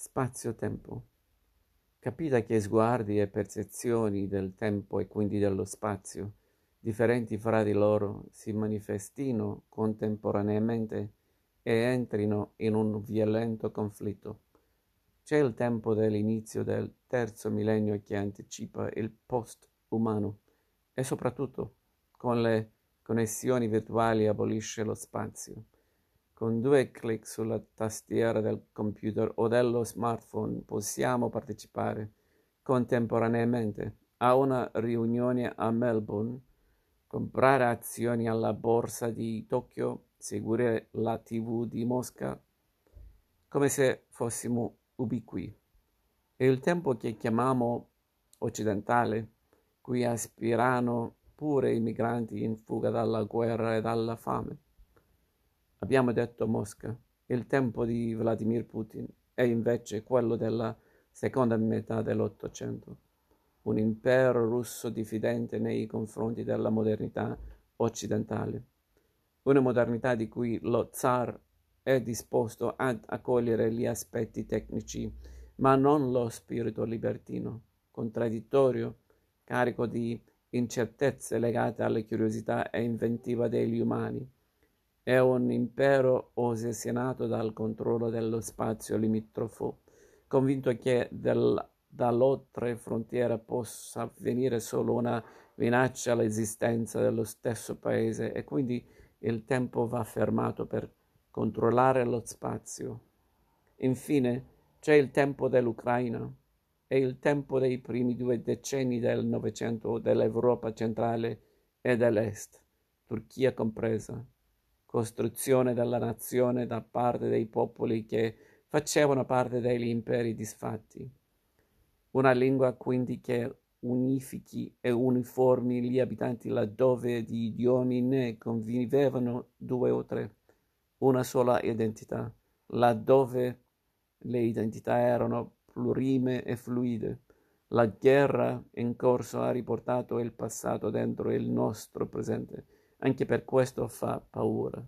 spazio-tempo. Capita che sguardi e percezioni del tempo e quindi dello spazio, differenti fra di loro, si manifestino contemporaneamente e entrino in un violento conflitto. C'è il tempo dell'inizio del terzo millennio che anticipa il post-umano e soprattutto con le connessioni virtuali abolisce lo spazio. Con due clic sulla tastiera del computer o dello smartphone possiamo partecipare contemporaneamente a una riunione a Melbourne, comprare azioni alla borsa di Tokyo, seguire la TV di Mosca, come se fossimo ubiqui. E il tempo che chiamiamo occidentale, cui aspirano pure i migranti in fuga dalla guerra e dalla fame. Abbiamo detto Mosca, il tempo di Vladimir Putin è invece quello della seconda metà dell'Ottocento, un impero russo diffidente nei confronti della modernità occidentale, una modernità di cui lo zar è disposto ad accogliere gli aspetti tecnici, ma non lo spirito libertino, contraddittorio, carico di incertezze legate alla curiosità e inventiva degli umani è un impero ossessionato dal controllo dello spazio limitrofo, convinto che del, dall'oltre frontiera possa venire solo una minaccia all'esistenza dello stesso paese e quindi il tempo va fermato per controllare lo spazio. Infine c'è il tempo dell'Ucraina e il tempo dei primi due decenni del Novecento dell'Europa centrale e dell'Est, Turchia compresa costruzione della nazione da parte dei popoli che facevano parte degli imperi disfatti. Una lingua quindi che unifichi e uniformi gli abitanti laddove di idiomi ne convivevano due o tre, una sola identità, laddove le identità erano plurime e fluide. La guerra in corso ha riportato il passato dentro il nostro presente anche per questo fa paura.